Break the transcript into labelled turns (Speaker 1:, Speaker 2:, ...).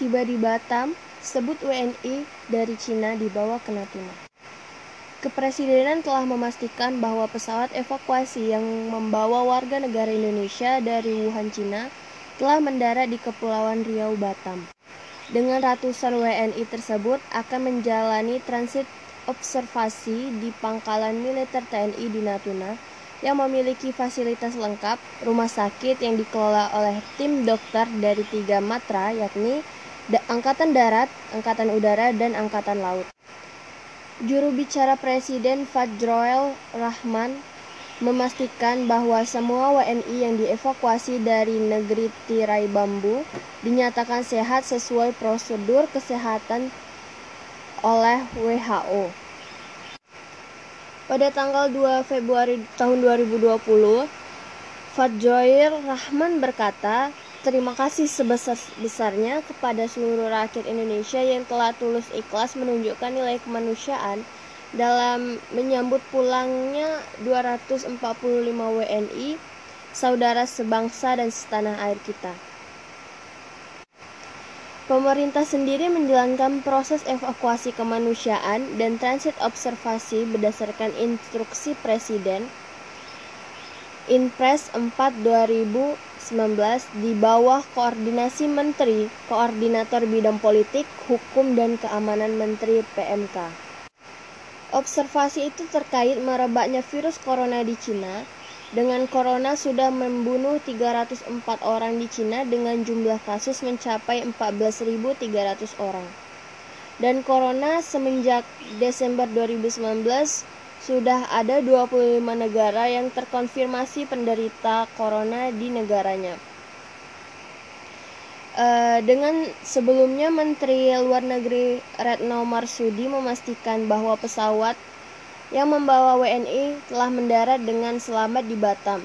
Speaker 1: tiba di Batam, sebut WNI dari Cina dibawa ke Natuna. Kepresidenan telah memastikan bahwa pesawat evakuasi yang membawa warga negara Indonesia dari Wuhan, Cina, telah mendarat di Kepulauan Riau, Batam. Dengan ratusan WNI tersebut akan menjalani transit observasi di pangkalan militer TNI di Natuna yang memiliki fasilitas lengkap, rumah sakit yang dikelola oleh tim dokter dari tiga matra yakni Angkatan Darat, Angkatan Udara, dan Angkatan Laut. Juru bicara Presiden Fadjroel Rahman memastikan bahwa semua WNI yang dievakuasi dari negeri tirai bambu dinyatakan sehat sesuai prosedur kesehatan oleh WHO. Pada tanggal 2 Februari tahun 2020, Fadjoir Rahman berkata, Terima kasih sebesar-besarnya kepada seluruh rakyat Indonesia yang telah tulus ikhlas menunjukkan nilai kemanusiaan dalam menyambut pulangnya 245 WNI, saudara sebangsa dan setanah air kita. Pemerintah sendiri menjalankan proses evakuasi kemanusiaan dan transit observasi berdasarkan instruksi Presiden Inpres 4 2019 di bawah koordinasi Menteri Koordinator Bidang Politik, Hukum dan Keamanan Menteri PMK. Observasi itu terkait merebaknya virus corona di Cina dengan corona sudah membunuh 304 orang di Cina dengan jumlah kasus mencapai 14.300 orang. Dan corona semenjak Desember 2019 sudah ada 25 negara yang terkonfirmasi penderita corona di negaranya. Uh, dengan sebelumnya Menteri Luar Negeri Retno Marsudi memastikan bahwa pesawat yang membawa WNI telah mendarat dengan selamat di Batam.